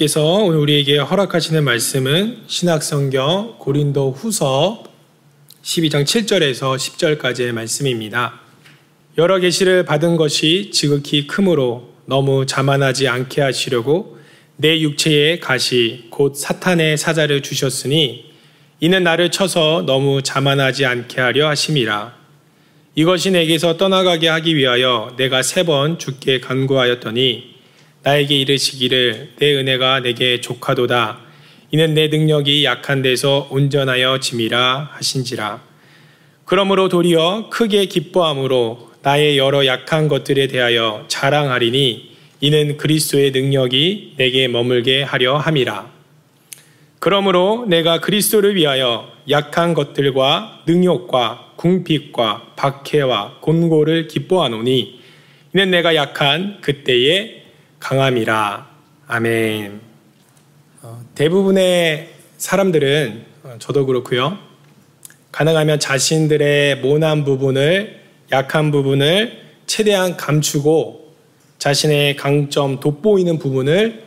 하나님께서 오늘 우리에게 허락하시는 말씀은 신학성경 고린도 후서 12장 7절에서 10절까지의 말씀입니다. 여러 계시를 받은 것이 지극히 크므로 너무 자만하지 않게 하시려고 내 육체에 가시 곧 사탄의 사자를 주셨으니 이는 나를 쳐서 너무 자만하지 않게 하려 하심이라. 이것이 내게서 떠나가게 하기 위하여 내가 세 번 죽게 간구하였더니 나에게 이르시기를 내 은혜가 내게 족하도다. 이는 내 능력이 약한 데서 온전하여 짐이라 하신지라. 그러므로 도리어 크게 기뻐함으로 나의 여러 약한 것들에 대하여 자랑하리니 이는 그리스도의 능력이 내게 머물게 하려 함이라. 그러므로 내가 그리스도를 위하여 약한 것들과 능욕과 궁핍과 박해와 곤고를 기뻐하노니 이는 내가 약한 그때의 강함이라. 아멘. 어, 대부분의 사람들은 어, 저도 그렇고요. 가능하면 자신들의 모난 부분을 약한 부분을 최대한 감추고 자신의 강점 돋보이는 부분을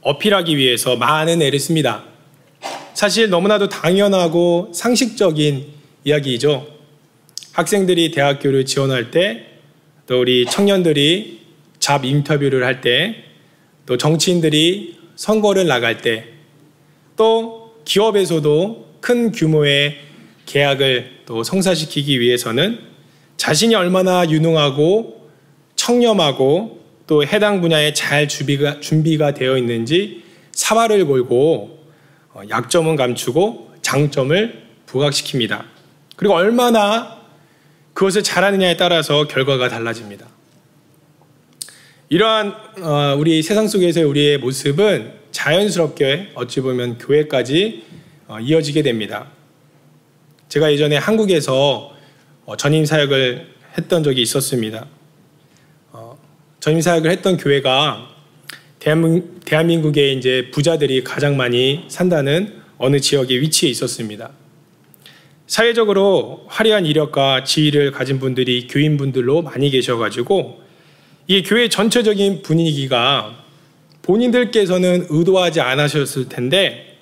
어필하기 위해서 많은 애를 씁니다. 사실 너무나도 당연하고 상식적인 이야기이죠. 학생들이 대학교를 지원할 때, 또 우리 청년들이 잡 인터뷰를 할 때, 또 정치인들이 선거를 나갈 때, 또 기업에서도 큰 규모의 계약을 또 성사시키기 위해서는 자신이 얼마나 유능하고 청렴하고 또 해당 분야에 잘 준비가, 준비가 되어 있는지 사활을 걸고 어, 약점은 감추고 장점을 부각시킵니다. 그리고 얼마나 그것을 잘하느냐에 따라서 결과가 달라집니다. 이러한 어, 우리 세상 속에서의 우리의 모습은 자연스럽게 어찌 보면 교회까지 어, 이어지게 됩니다. 제가 예전에 한국에서 전임 사역을 했던 적이 있었습니다. 전임 사역을 했던 교회가 대한민국에 이제 부자들이 가장 많이 산다는 어느 지역에 위치해 있었습니다. 사회적으로 화려한 이력과 지위를 가진 분들이 교인분들로 많이 계셔가지고 이 교회 전체적인 분위기가 본인들께서는 의도하지 않으셨을 텐데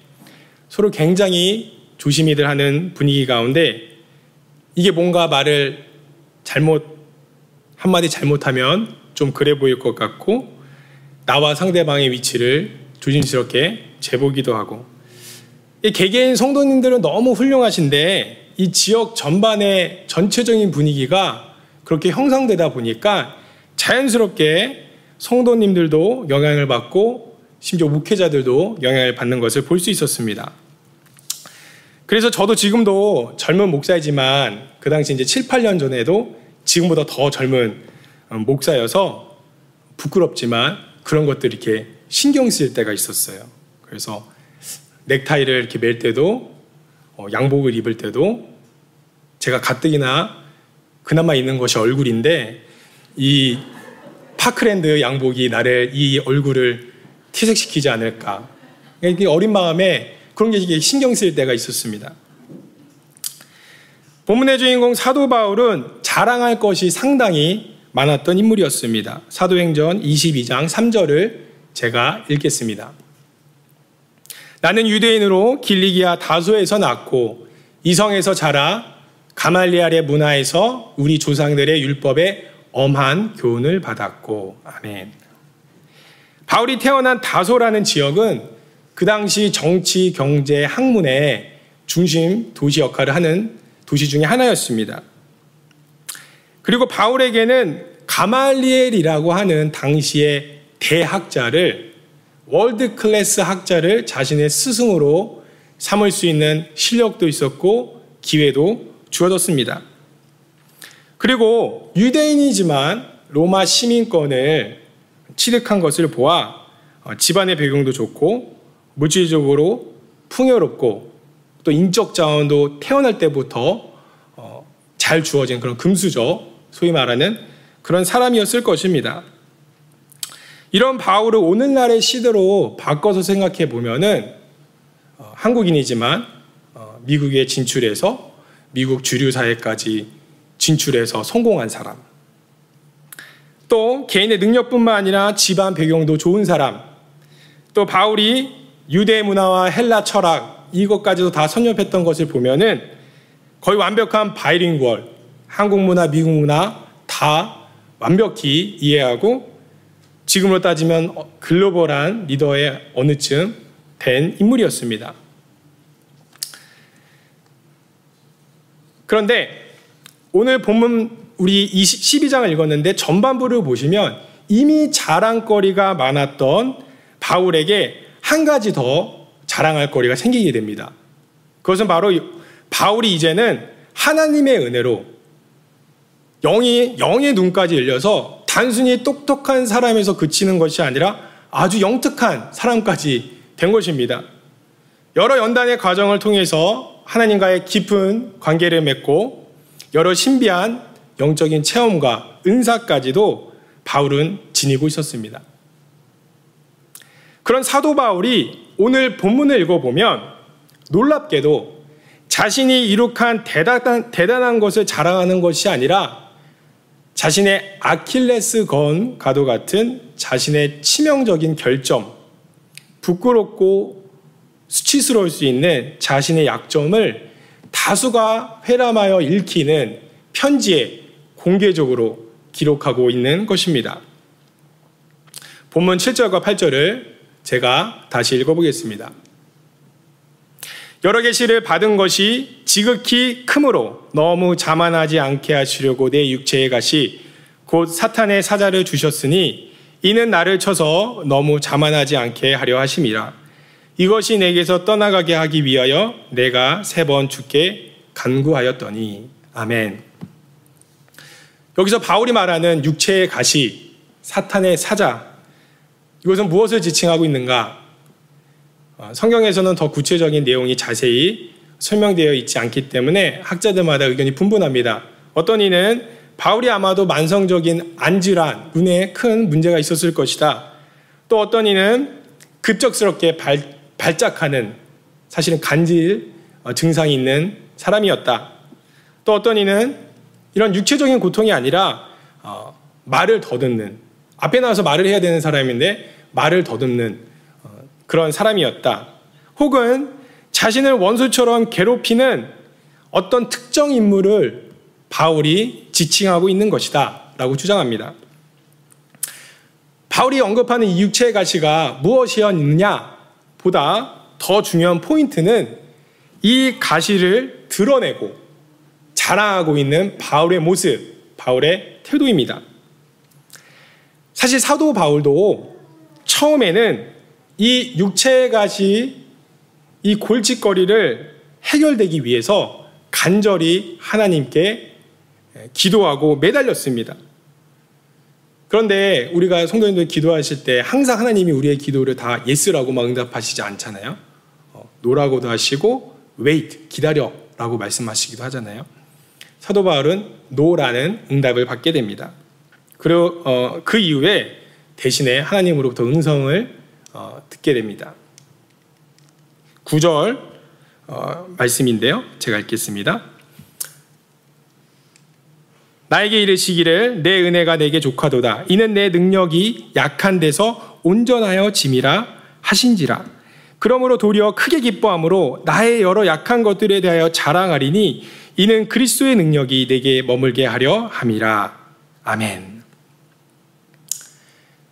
서로 굉장히 조심히들 하는 분위기 가운데 이게 뭔가 말을 잘못 한마디 잘못하면 좀 그래 보일 것 같고 나와 상대방의 위치를 조심스럽게 재보기도 하고. 개개인 성도님들은 너무 훌륭하신데 이 지역 전반의 전체적인 분위기가 그렇게 형성되다 보니까 자연스럽게 성도님들도 영향을 받고 심지어 목회자들도 영향을 받는 것을 볼 수 있었습니다. 그래서 저도 지금도 젊은 목사이지만 그 당시 이제 7, 8년 전에도 지금보다 더 젊은 목사여서 부끄럽지만 그런 것들이 이렇게 신경 쓰일 때가 있었어요. 그래서 넥타이를 이렇게 멜 때도 어, 양복을 입을 때도 제가 가뜩이나 그나마 있는 것이 얼굴인데 이 파크랜드 양복이 나를 이 얼굴을 퇴색시키지 않을까. 어린 마음에 그런 게 신경 쓰일 때가 있었습니다. 본문의 주인공 사도 바울은 자랑할 것이 상당히 많았던 인물이었습니다. 사도행전 22장 3절을 제가 읽겠습니다. 나는 유대인으로 길리기아 다소에서 낳고 이성에서 자라 가말리알의 문화에서 우리 조상들의 율법에 엄한 교훈을 받았고 아멘. 바울이 태어난 다소라는 지역은 그 당시 정치, 경제, 학문의 중심 도시 역할을 하는 도시 중의 하나였습니다. 그리고 바울에게는 가말리엘이라고 하는 당시의 대학자를 world class 학자를 자신의 스승으로 삼을 수 있는 실력도 있었고 기회도 주어졌습니다. 그리고 유대인이지만 로마 시민권을 취득한 것을 보아 어, 집안의 배경도 좋고 물질적으로 풍요롭고 또 인적 자원도 태어날 때부터 어, 잘 주어진 그런 금수저 소위 말하는 그런 사람이었을 것입니다. 이런 바울을 오늘날의 시대로 바꿔서 생각해 보면은 어, 한국인이지만 어, 미국에 진출해서 미국 주류 사회까지 진출해서 성공한 사람. 또 개인의 능력뿐만 아니라 집안 배경도 좋은 사람. 또 바울이 유대 문화와 헬라 철학 이것까지도 다 선nhập했던 것을 보면은 거의 완벽한 바이링구얼 한국 문화, 미국 문화 다 완벽히 이해하고 지금으로 따지면 글로벌한 리더의 어느 쯤된 인물이었습니다. 그런데 오늘 본문 우리 12장을 읽었는데 전반부를 보시면 이미 자랑거리가 많았던 바울에게 한 가지 더 자랑할 거리가 생기게 됩니다. 그것은 바로 바울이 이제는 하나님의 은혜로 영이, 영의 눈까지 열려서 단순히 똑똑한 사람에서 그치는 것이 아니라 아주 영특한 사람까지 된 것입니다. 여러 연단의 과정을 통해서 하나님과의 깊은 관계를 맺고 여러 신비한 영적인 체험과 은사까지도 바울은 지니고 있었습니다. 그런 사도 바울이 오늘 본문을 읽어보면 놀랍게도 자신이 이룩한 대단한, 대단한 것을 자랑하는 것이 아니라 자신의 아킬레스 건과도 같은 자신의 치명적인 결점, 부끄럽고 수치스러울 수 있는 자신의 약점을 다수가 회람하여 읽히는 편지에 공개적으로 기록하고 있는 것입니다. 본문 7절과 8절을 제가 다시 읽어보겠습니다. 여러 계시를 받은 것이 지극히 크므로 너무 자만하지 않게 하시려고 내 육체의 가시 곧 사탄의 사자를 주셨으니 이는 나를 쳐서 너무 자만하지 않게 하려 하심이라. 이것이 내게서 떠나가게 하기 위하여 내가 세번 죽게 간구하였더니 아멘. 여기서 바울이 말하는 육체의 가시, 사탄의 사자, 이것은 무엇을 지칭하고 있는가? 어, 성경에서는 더 구체적인 내용이 자세히 설명되어 있지 않기 때문에 학자들마다 의견이 분분합니다. 어떤 이는 바울이 아마도 만성적인 안질환, 눈에 큰 문제가 있었을 것이다. 또 어떤 이는 급작스럽게 발, 발작하는 사실은 간질 어, 증상이 있는 사람이었다. 또 어떤 이는 이런 육체적인 고통이 아니라 어, 말을 더듬는 앞에 나와서 말을 해야 되는 사람인데 말을 더듬는 어, 그런 사람이었다. 혹은 자신을 원수처럼 괴롭히는 어떤 특정 인물을 바울이 지칭하고 있는 것이다. 라고 주장합니다. 바울이 언급하는 이 육체의 가시가 무엇이었느냐 보다 더 중요한 포인트는 이 가시를 드러내고 자랑하고 있는 바울의 모습, 바울의 태도입니다. 사실 사도 바울도 처음에는 이 육체의 가시, 이 골칫거리를 해결되기 위해서 간절히 하나님께 기도하고 매달렸습니다. 그런데 우리가 성도님들 기도하실 때 항상 하나님이 우리의 기도를 다 yes라고 막 응답하시지 않잖아요. 어, no라고도 하시고 wait 기다려라고 말씀하시기도 하잖아요. 사도 바울은 no라는 응답을 받게 됩니다. 그리고 어, 그 이후에 대신에 하나님으로부터 음성을 어, 듣게 됩니다. 9절 어, 말씀인데요. 제가 읽겠습니다. 나에게 이르시기를 내 은혜가 내게 족하도다. 이는 내 능력이 약한 데서 온전하여 짐이라 하신지라. 그러므로 도리어 크게 기뻐함으로 나의 여러 약한 것들에 대하여 자랑하리니 이는 그리스도의 능력이 내게 머물게 하려 함이라. 아멘.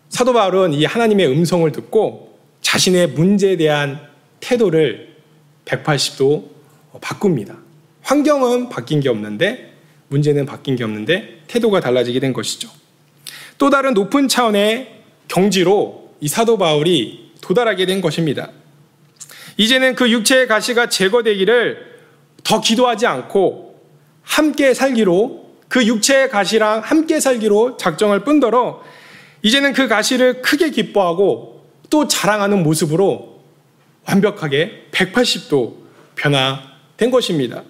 사도 바울은 이 하나님의 음성을 듣고 자신의 문제에 대한 태도를 180도 바꿉니다. 환경은 바뀐 게 없는데 문제는 바뀐 게 없는데 태도가 달라지게 된 것이죠. 또 다른 높은 차원의 경지로 이 사도 바울이 도달하게 된 것입니다. 이제는 그 육체의 가시가 제거되기를 더 기도하지 않고 함께 살기로 그 육체의 가시랑 함께 살기로 작정할 뿐더러 이제는 그 가시를 크게 기뻐하고 또 자랑하는 모습으로 완벽하게 180도 변화된 것입니다.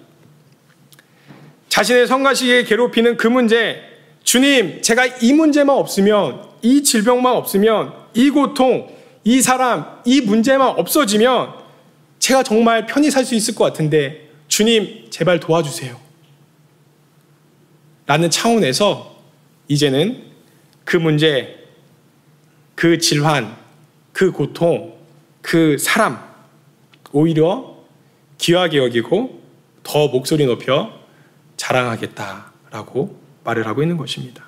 자신의 성가시에 괴롭히는 그 문제, 주님, 제가 이 문제만 없으면, 이 질병만 없으면, 이 고통, 이 사람, 이 문제만 없어지면 제가 정말 편히 살 수 있을 것 같은데, 주님, 제발 도와주세요. 라는 차원에서 이제는 그 문제, 그 질환, 그 고통, 그 사람 오히려 귀하게 여기고 더 목소리 높여 자랑하겠다라고 말을 하고 있는 것입니다.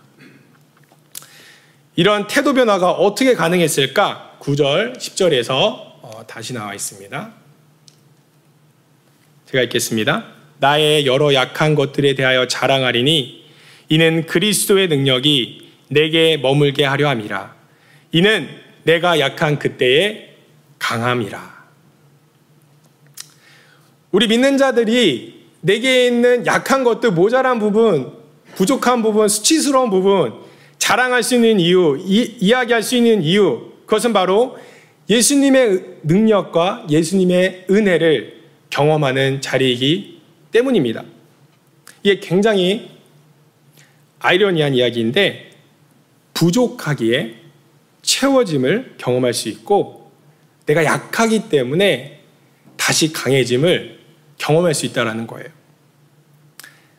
이런 태도 변화가 어떻게 가능했을까? 9절, 10절에서 어, 다시 나와 있습니다. 제가 읽겠습니다. 나의 여러 약한 것들에 대하여 자랑하리니 이는 그리스도의 능력이 내게 머물게 하려 함이라. 이는 내가 약한 그때의 강함이라. 우리 믿는 자들이 내게 있는 약한 것들, 모자란 부분, 부족한 부분, 수치스러운 부분, 자랑할 수 있는 이유, 이, 이야기할 수 있는 이유, 그것은 바로 예수님의 능력과 예수님의 은혜를 경험하는 자리이기 때문입니다. 이게 굉장히 아이러니한 이야기인데 부족하기에 채워짐을 경험할 수 있고 내가 약하기 때문에 다시 강해짐을 경험할 수 있다는 거예요.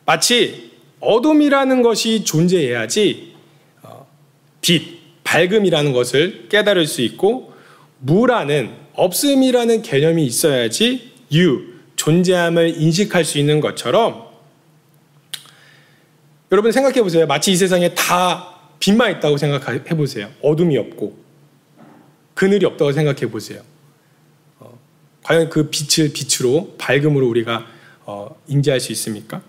마치 어둠이라는 것이 존재해야지 어, 빛, 밝음이라는 것을 깨달을 수 있고 무라는 없음이라는 개념이 있어야지 유, 존재함을 인식할 수 있는 것처럼 여러분 생각해 보세요. 마치 이 세상에 다 빛만 있다고 생각해 보세요. 어둠이 없고 그늘이 없다고 생각해 보세요. 어, 과연 그 빛을 빛으로 밝음으로 우리가 어, 인지할 수 있습니까?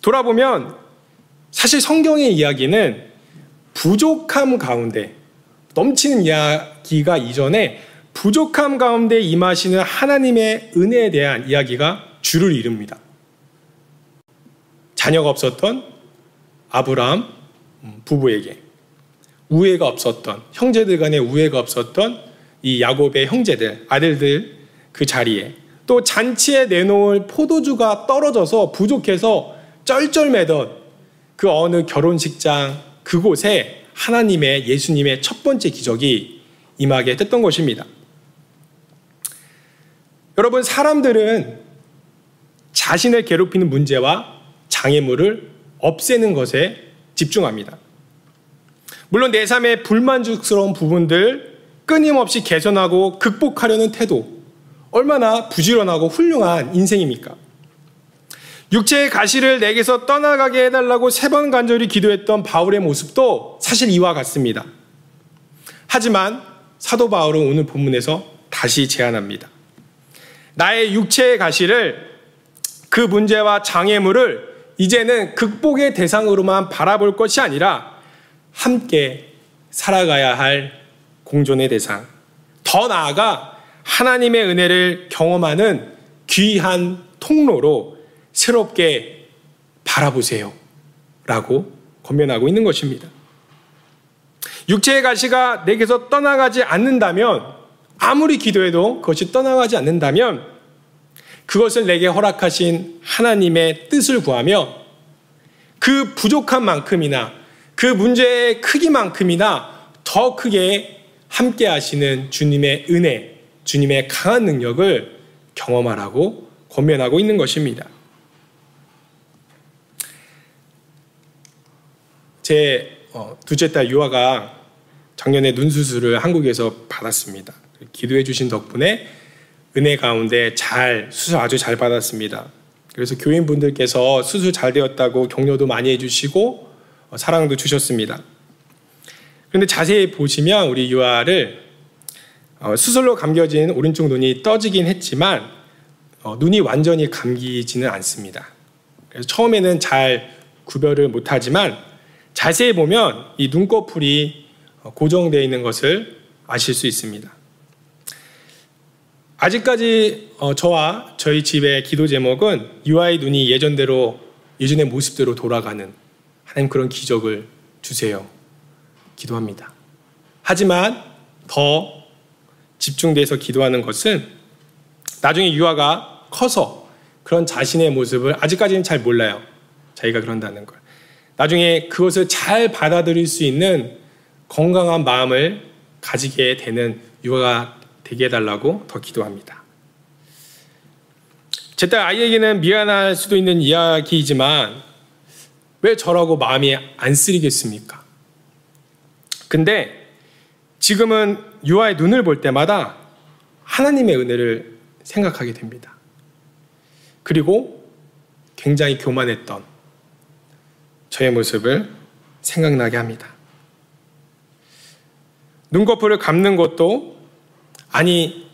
돌아보면 사실 성경의 이야기는 부족함 가운데 넘치는 이야기가 이전에 부족함 가운데 임하시는 하나님의 은혜에 대한 이야기가 주를 이룹니다. 자녀가 없었던 아브라함 부부에게 우애가 없었던 형제들 간에 우애가 없었던 이 야곱의 형제들 아들들 그 자리에 또 잔치에 내놓을 포도주가 떨어져서 부족해서 쩔쩔매던 그 어느 결혼식장 그곳에 하나님의 예수님의 첫 번째 기적이 임하게 됐던 것입니다. 여러분 사람들은 자신을 괴롭히는 문제와 장애물을 없애는 것에 집중합니다. 물론 내 삶의 불만족스러운 부분들 끊임없이 개선하고 극복하려는 태도 얼마나 부지런하고 훌륭한 인생입니까? 육체의 가시를 내게서 떠나가게 해달라고 세 번 간절히 기도했던 바울의 모습도 사실 이와 같습니다. 하지만 사도 바울은 오늘 본문에서 다시 제안합니다. 나의 육체의 가시를 그 문제와 장애물을 이제는 극복의 대상으로만 바라볼 것이 아니라 함께 살아가야 할 공존의 대상, 더 나아가 하나님의 은혜를 경험하는 귀한 통로로 새롭게 바라보세요. 라고 권면하고 있는 것입니다. 육체의 가시가 내게서 떠나가지 않는다면, 아무리 기도해도 그것이 떠나가지 않는다면, 그것을 내게 허락하신 하나님의 뜻을 구하며 그 부족한 만큼이나 그 문제의 크기만큼이나 더 크게 함께 하시는 주님의 은혜, 주님의 강한 능력을 경험하라고 권면하고 있는 것입니다. 제 어, 둘째 딸 유아가 작년에 눈 수술을 한국에서 받았습니다. 기도해 주신 덕분에 은혜 가운데 잘 수술 아주 잘 받았습니다. 그래서 교인분들께서 수술 잘 되었다고 격려도 많이 해주시고 어, 사랑도 주셨습니다. 그런데 자세히 보시면 우리 유아를 어, 수술로 감겨진 오른쪽 눈이 떠지긴 했지만 눈이 완전히 감기지는 않습니다. 그래서 처음에는 잘 구별을 못하지만 자세히 보면 이 눈꺼풀이 고정되어 있는 것을 아실 수 있습니다. 아직까지 어, 저와 저희 집의 기도 제목은 유아의 눈이 예전대로 예전의 모습대로 돌아가는 하나님 그런 기적을 주세요. 기도합니다. 하지만 더 집중돼서 기도하는 것은 나중에 유아가 커서 그런 자신의 모습을 아직까지는 잘 몰라요. 자기가 그런다는 걸. 나중에 그것을 잘 받아들일 수 있는 건강한 마음을 가지게 되는 유아가 되게 해달라고 더 기도합니다. 제 딸 아이에게는 미안할 수도 있는 이야기이지만 왜 저라고 마음이 안 쓰리겠습니까? 근데 지금은 유아의 눈을 볼 때마다 하나님의 은혜를 생각하게 됩니다. 그리고 굉장히 교만했던 저의 모습을 생각나게 합니다. 눈꺼풀을 감는 것도 아니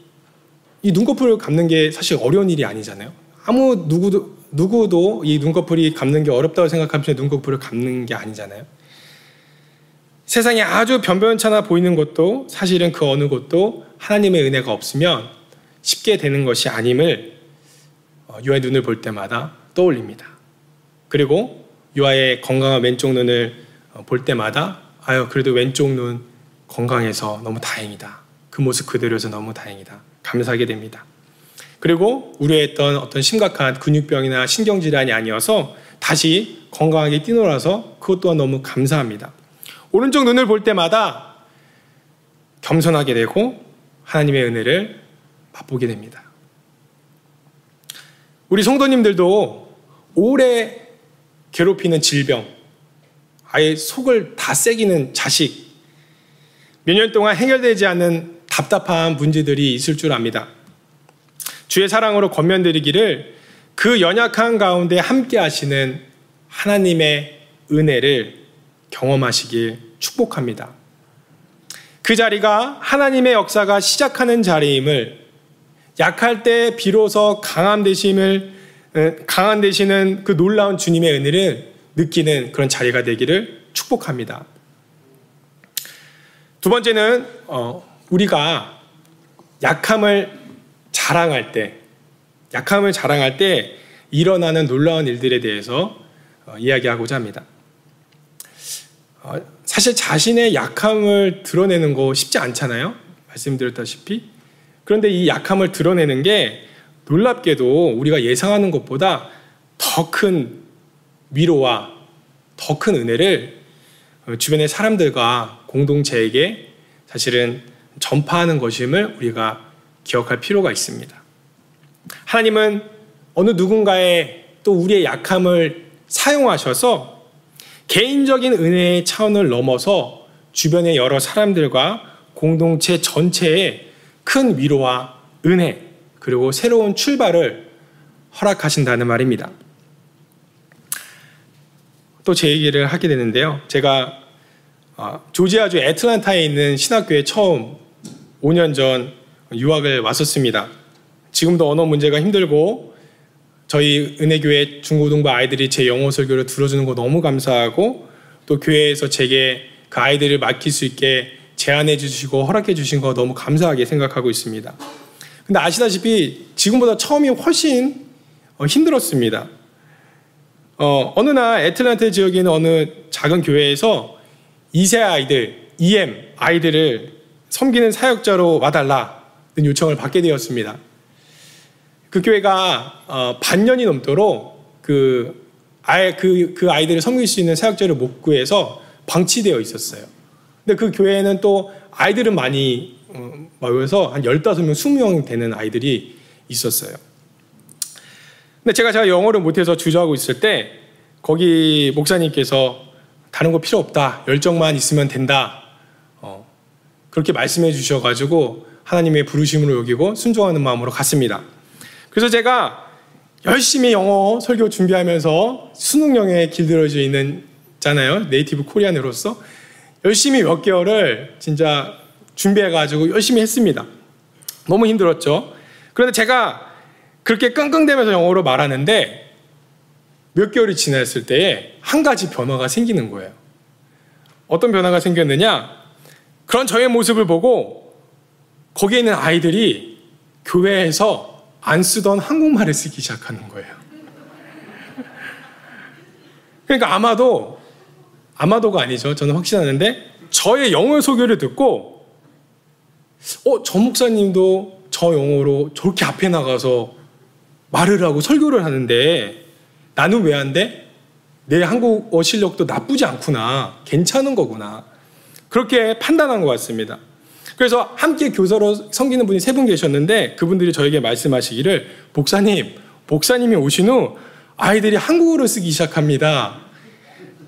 이 눈꺼풀을 감는 게 사실 어려운 일이 아니잖아요. 아무 누구도 누구도 이 눈꺼풀이 감는 게 어렵다고 생각하면서 눈꺼풀을 감는 게 아니잖아요. 세상에 아주 변변찮아 보이는 것도 사실은 그 어느 것도 하나님의 은혜가 없으면 쉽게 되는 것이 아님을 어, 유아의 눈을 볼 때마다 떠올립니다. 그리고 유아의 건강한 왼쪽 눈을 어, 볼 때마다 아유 그래도 왼쪽 눈 건강해서 너무 다행이다. 그 모습 그대로여서 너무 다행이다. 감사하게 됩니다. 그리고 우려했던 어떤 심각한 근육병이나 신경질환이 아니어서 다시 건강하게 뛰놀아서 그것 또한 너무 감사합니다. 오른쪽 눈을 볼 때마다 겸손하게 되고 하나님의 은혜를 맛보게 됩니다. 우리 성도님들도 오래 괴롭히는 질병, 아예 속을 다 새기는 자식, 몇 년 동안 해결되지 않는 답답한 문제들이 있을 줄 압니다. 주의 사랑으로 권면드리기를 그 연약한 가운데 함께 하시는 하나님의 은혜를 경험하시길 축복합니다. 그 자리가 하나님의 역사가 시작하는 자리임을 약할 때 비로소 강함 되심을 강한 되시는 그 놀라운 주님의 은혜를 느끼는 그런 자리가 되기를 축복합니다. 두 번째는 어, 우리가 약함을 자랑할 때, 약함을 자랑할 때 일어나는 놀라운 일들에 대해서 어, 이야기하고자 합니다. 어, 사실 자신의 약함을 드러내는 거 쉽지 않잖아요. 말씀드렸다시피. 그런데 이 약함을 드러내는 게 놀랍게도 우리가 예상하는 것보다 더 큰 위로와 더 큰 은혜를 어, 주변의 사람들과 공동체에게 사실은 전파하는 것임을 우리가 기억할 필요가 있습니다. 하나님은 어느 누군가의 또 우리의 약함을 사용하셔서 개인적인 은혜의 차원을 넘어서 주변의 여러 사람들과 공동체 전체에 큰 위로와 은혜, 그리고 새로운 출발을 허락하신다는 말입니다. 또 제 얘기를 하게 되는데요. 제가 어, 조지아주 애틀란타에 있는 신학교에 처음 5년 전 유학을 왔었습니다. 지금도 언어 문제가 힘들고 저희 은혜교회 중고등부 아이들이 제 영어 설교를 들어주는 거 너무 감사하고 또 교회에서 제게 그 아이들을 맡길 수 있게 제안해 주시고 허락해 주신 거 너무 감사하게 생각하고 있습니다. 근데 아시다시피 지금보다 처음이 훨씬 어, 힘들었습니다. 어, 어느 날 애틀란타 지역에 있는 어느 작은 교회에서 2세 아이들, EM 아이들을 섬기는 사역자로 와달라는 요청을 받게 되었습니다. 그 교회가 어, 반년이 넘도록 그 아예 그, 그 아이들을 섬길 수 있는 사역자를 못 구해서 방치되어 있었어요. 근데 그 교회에는 또 아이들은 많이 어, 모여서 한 15명, 20명 되는 아이들이 있었어요. 근데 제가 제가 영어를 못해서 주저하고 있을 때 거기 목사님께서 다른 거 필요 없다. 열정만 있으면 된다. 어, 그렇게 말씀해 주셔가지고 하나님의 부르심으로 여기고 순종하는 마음으로 갔습니다. 그래서 제가 열심히 영어 설교 준비하면서 수능령에 길들여져 있는 잖아요. 네이티브 코리안으로서 열심히 몇 개월을 진짜 준비해 가지고 열심히 했습니다. 너무 힘들었죠. 그런데 제가 그렇게 끙끙대면서 영어로 말하는데 몇 개월이 지났을 때에 한 가지 변화가 생기는 거예요. 어떤 변화가 생겼느냐? 그런 저의 모습을 보고 거기에 있는 아이들이 교회에서 안 쓰던 한국말을 쓰기 시작하는 거예요. 그러니까 아마도 아마도가 아니죠. 저는 확신하는데 저의 영어 소개를 듣고 어, 저 목사님도 저 영어로 저렇게 앞에 나가서 말을 하고 설교를 하는데 나는 왜 안 돼? 내 한국어 실력도 나쁘지 않구나. 괜찮은 거구나. 그렇게 판단한 것 같습니다. 그래서 함께 교사로 섬기는 분이 세 분 계셨는데 그분들이 저에게 말씀하시기를 목사님, 목사님이 오신 후 아이들이 한국어를 쓰기 시작합니다.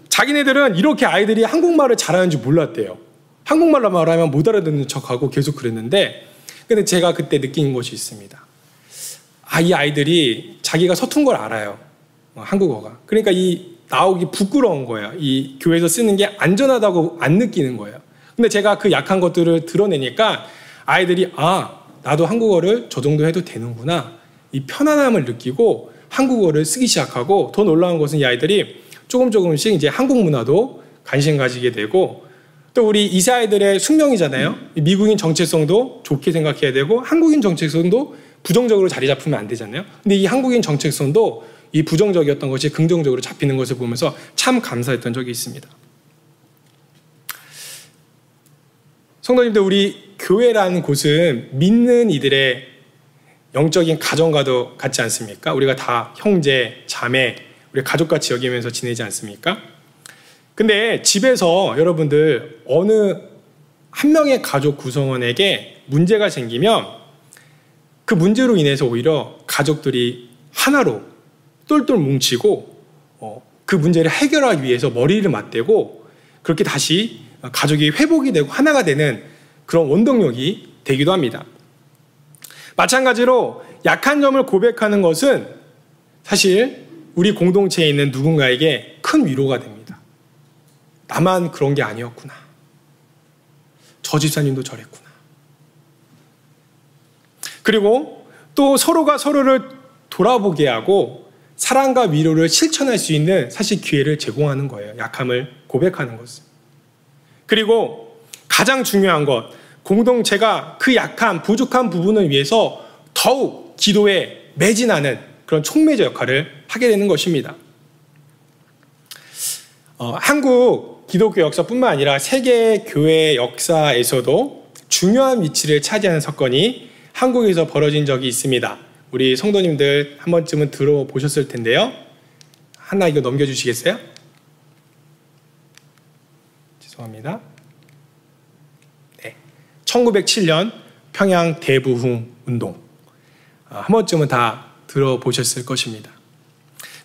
자기네들은 이렇게 아이들이 한국말을 잘하는 줄 몰랐대요. 한국말로 말하면 못 알아듣는 척하고 계속 그랬는데 근데 제가 그때 느낀 것이 있습니다. 아, 이 아이들이 자기가 서툰 걸 알아요. 어, 한국어가. 그러니까 이 나오기 부끄러운 거예요. 이 교회에서 쓰는 게 안전하다고 안 느끼는 거예요. 근데 제가 그 약한 것들을 드러내니까 아이들이 아, 나도 한국어를 저 정도 해도 되는구나. 이 편안함을 느끼고 한국어를 쓰기 시작하고 더 놀라운 것은 이 아이들이 조금 조금씩 이제 한국 문화도 관심 가지게 되고 또 우리 이세 아이들의 숙명이잖아요. 미국인 정체성도 좋게 생각해야 되고 한국인 정체성도 부정적으로 자리 잡으면 안 되잖아요. 근데 이 한국인 정체성도 이 부정적이었던 것이 긍정적으로 잡히는 것을 보면서 참 감사했던 적이 있습니다. 성도님들 우리 교회라는 곳은 믿는 이들의 영적인 가정과도 같지 않습니까? 우리가 다 형제, 자매, 우리 가족같이 여기면서 지내지 않습니까? 근데 집에서 여러분들 어느 한 명의 가족 구성원에게 문제가 생기면 그 문제로 인해서 오히려 가족들이 하나로 똘똘 뭉치고 어, 그 문제를 해결하기 위해서 머리를 맞대고 그렇게 다시 가족이 회복이 되고 하나가 되는 그런 원동력이 되기도 합니다. 마찬가지로 약한 점을 고백하는 것은 사실 우리 공동체에 있는 누군가에게 큰 위로가 됩니다. 나만 그런 게 아니었구나. 저 집사님도 저랬구나. 그리고 또 서로가 서로를 돌아보게 하고 사랑과 위로를 실천할 수 있는 사실 기회를 제공하는 거예요. 약함을 고백하는 것은. 그리고 가장 중요한 것, 공동체가 그 약한, 부족한 부분을 위해서 더욱 기도에 매진하는 그런 촉매자 역할을 하게 되는 것입니다. 어, 한국 기독교 역사뿐만 아니라 세계 교회 역사에서도 중요한 위치를 차지하는 사건이 한국에서 벌어진 적이 있습니다. 우리 성도님들 한 번쯤은 들어보셨을 텐데요. 하나 이거 넘겨주시겠어요? 죄송합니다. 네. 1907년 평양 대부흥 운동. 아, 한 번쯤은 다 들어보셨을 것입니다.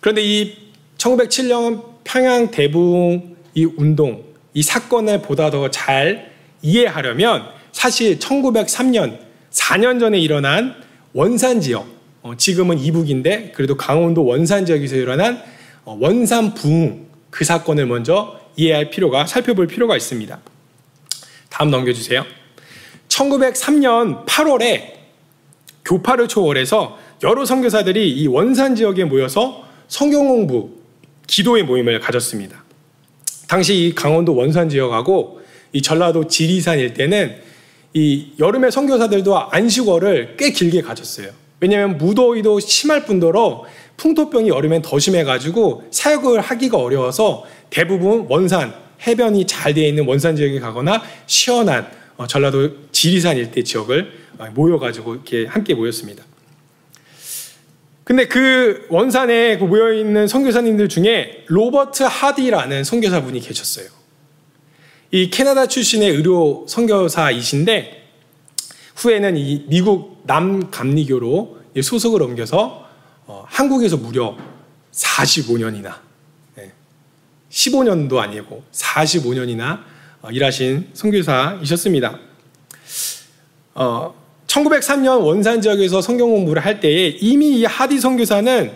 그런데 이 1907년 평양 대부흥 이 운동, 이 사건을 보다 더 잘 이해하려면 사실 1903년 4년 전에 일어난 원산 지역, 어, 지금은 이북인데 그래도 강원도 원산 지역에서 일어난 어, 원산 부흥 그 사건을 먼저 이해할 필요가 살펴볼 필요가 있습니다. 다음 넘겨주세요. 1903년 8월에 교파를 초월해서 여러 선교사들이 이 원산 지역에 모여서 성경 공부, 기도의 모임을 가졌습니다. 당시 이 강원도 원산 지역하고 이 전라도 지리산 일대는 이 여름에 선교사들도 안식월을 꽤 길게 가졌어요. 왜냐하면 무더위도 심할 뿐더러 풍토병이 여름엔 더 심해가지고 사역을 하기가 어려워서 대부분 원산 해변이 잘 되어 있는 원산 지역에 가거나 시원한 어, 전라도 지리산 일대 지역을 어, 모여가지고 이렇게 함께 모였습니다. 근데 그 원산에 그 모여 있는 선교사님들 중에 로버트 하디라는 선교사분이 계셨어요. 이 캐나다 출신의 의료 선교사이신데 후에는 이 미국 남감리교로 소속을 옮겨서 어, 한국에서 무려 45년이나 15년도 아니고 45년이나 어, 일하신 선교사이셨습니다. 어, 1903년 원산 지역에서 성경 공부를 할 때에 이미 이 하디 선교사는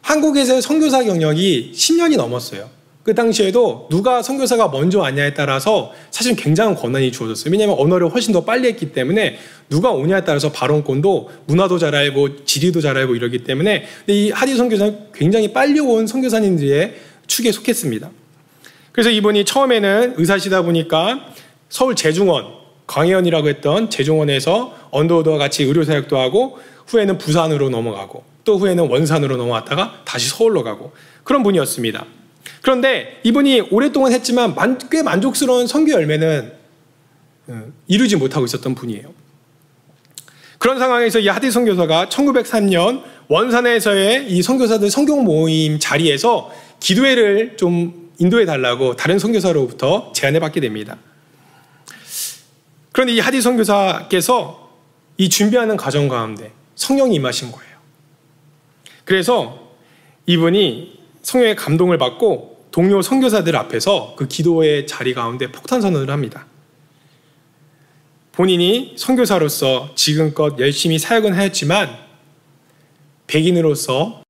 한국에서의 선교사 경력이 10년이 넘었어요. 그 당시에도 누가 선교사가 먼저 왔냐에 따라서 사실 굉장한 권한이 주어졌어요. 왜냐하면 언어를 훨씬 더 빨리 했기 때문에 누가 오냐에 따라서 발언권도 문화도 잘 알고 지리도 잘 알고 이러기 때문에 이 하디 선교사는 굉장히 빨리 온 선교사님들의 축에 속했습니다. 그래서 이분이 처음에는 의사시다 보니까 서울 재중원 광해원이라고 했던 재중원에서 언더우드와 같이 의료 사역도 하고 후에는 부산으로 넘어가고 또 후에는 원산으로 넘어왔다가 다시 서울로 가고 그런 분이었습니다. 그런데 이분이 오랫동안 했지만 꽤 만족스러운 선교 열매는 어, 이루지 못하고 있었던 분이에요. 그런 상황에서 이 하디 선교사가 1903년 원산에서의 이 선교사들 성경 모임 자리에서 기도회를 좀 인도해 달라고 다른 선교사로부터 제안을 받게 됩니다. 그런데 이 하디 선교사께서 이 준비하는 과정 가운데 성령이 임하신 거예요. 그래서 이분이 성령의 감동을 받고 동료 선교사들 앞에서 그 기도의 자리 가운데 폭탄 선언을 합니다. 본인이 선교사로서 지금껏 열심히 사역은 하였지만 백인으로서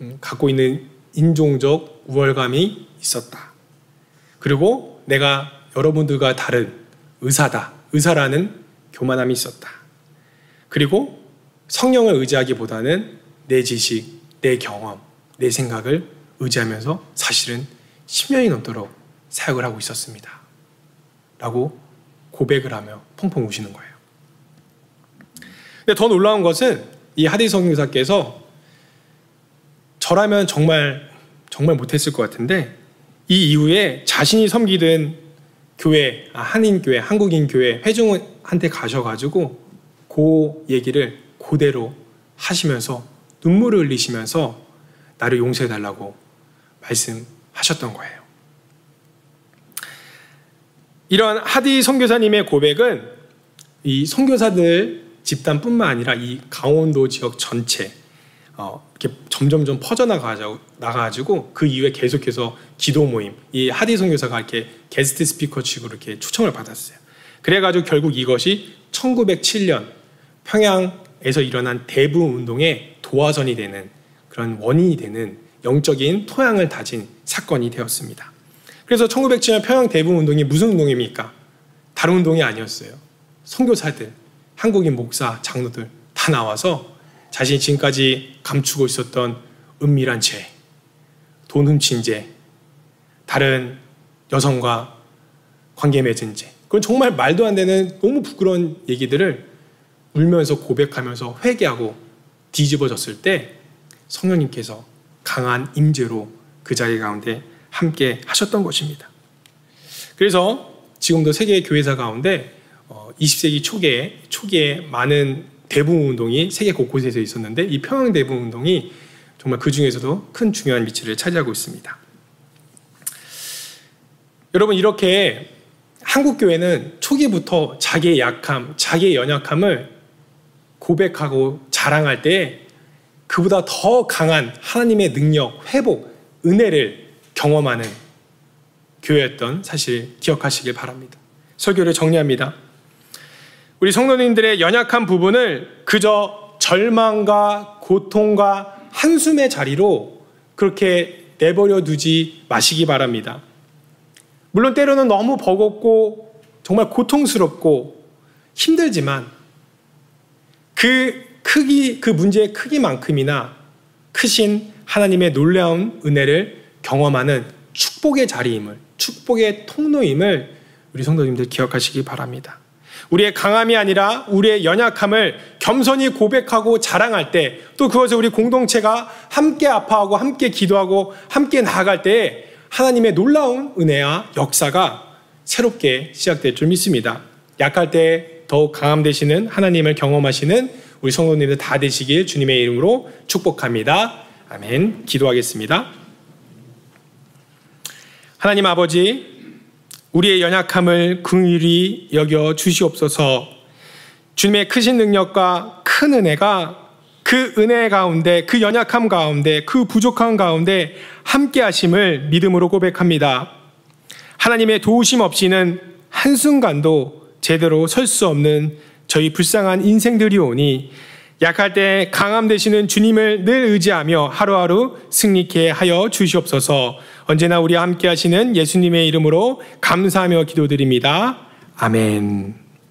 음, 갖고 있는 인종적 우월감이 있었다. 그리고 내가 여러분들과 다른 의사다. 의사라는 교만함이 있었다. 그리고 성령을 의지하기보다는 내 지식, 내 경험, 내 생각을 의지하면서 사실은 10년이 넘도록 사역을 하고 있었습니다. 라고 고백을 하며 펑펑 우시는 거예요. 근데 더 놀라운 것은 이 하디 성교사께서 저라면 정말 정말 못했을 것 같은데 이 이후에 자신이 섬기던 교회, 아, 한인 교회, 한국인 교회 회중한테 가셔가지고 그 얘기를 그대로 하시면서 눈물을 흘리시면서 나를 용서해달라고 말씀하셨던 거예요. 이런 하디 선교사님의 고백은 이 선교사들 집단뿐만 아니라 이 강원도 지역 전체 어, 이렇게 점점점 퍼져나가가지고 그 이후에 계속해서 기도 모임 이 하디 선교사가 이렇게 게스트 스피커식으로 이렇게 초청을 받았어요. 그래가지고 결국 이것이 1907년 평양에서 일어난 대부 운동의 도화선이 되는 그런 원인이 되는 영적인 토양을 다진 사건이 되었습니다. 그래서 1907년 평양 대부 운동이 무슨 운동입니까? 다른 운동이 아니었어요. 선교사들, 한국인 목사, 장로들 다 나와서 자신이 지금까지 감추고 있었던 은밀한 죄, 돈 훔친 죄, 다른 여성과 관계 맺은 죄, 그건 정말 말도 안 되는 너무 부끄러운 얘기들을 울면서 고백하면서 회개하고 뒤집어졌을 때 성령님께서 강한 임재로 그 자리 가운데 함께 하셨던 것입니다. 그래서 지금도 세계 교회사 가운데 20세기 어, 초기에 초기에 많은 대부분 운동이 세계 곳곳에서 있었는데 이 평양 대부분 운동이 정말 그 중에서도 큰 중요한 위치를 차지하고 있습니다. 여러분 이렇게 한국 교회는 초기부터 자기의 약함, 자기의 연약함을 고백하고 자랑할 때 그보다 더 강한 하나님의 능력, 회복, 은혜를 경험하는 교회였던 사실 기억하시길 바랍니다. 설교를 정리합니다. 우리 성도님들의 연약한 부분을 그저 절망과 고통과 한숨의 자리로 그렇게 내버려 두지 마시기 바랍니다. 물론 때로는 너무 버겁고 정말 고통스럽고 힘들지만 그 크기, 그 문제의 크기만큼이나 크신 하나님의 놀라운 은혜를 경험하는 축복의 자리임을, 축복의 통로임을 우리 성도님들 기억하시기 바랍니다. 우리의 강함이 아니라 우리의 연약함을 겸손히 고백하고 자랑할 때, 또 그것을 우리 공동체가 함께 아파하고 함께 기도하고 함께 나아갈 때 하나님의 놀라운 은혜와 역사가 새롭게 시작될 줄 믿습니다. 약할 때 더욱 강함 되시는 하나님을 경험하시는 우리 성도님들 다 되시길 주님의 이름으로 축복합니다. 아멘. 기도하겠습니다. 하나님 아버지, 우리의 연약함을 긍휼히 여겨 주시옵소서. 주님의 크신 능력과 큰 은혜가 그 은혜 가운데, 그 연약함 가운데, 그 부족함 가운데 함께 하심을 믿음으로 고백합니다. 하나님의 도우심 없이는 한순간도 제대로 설 수 없는 저희 불쌍한 인생들이 오니 약할 때 강함 되시는 주님을 늘 의지하며 하루하루 승리케 하여 주시옵소서. 언제나 우리와 함께 하시는 예수님의 이름으로 감사하며 기도드립니다. 아멘.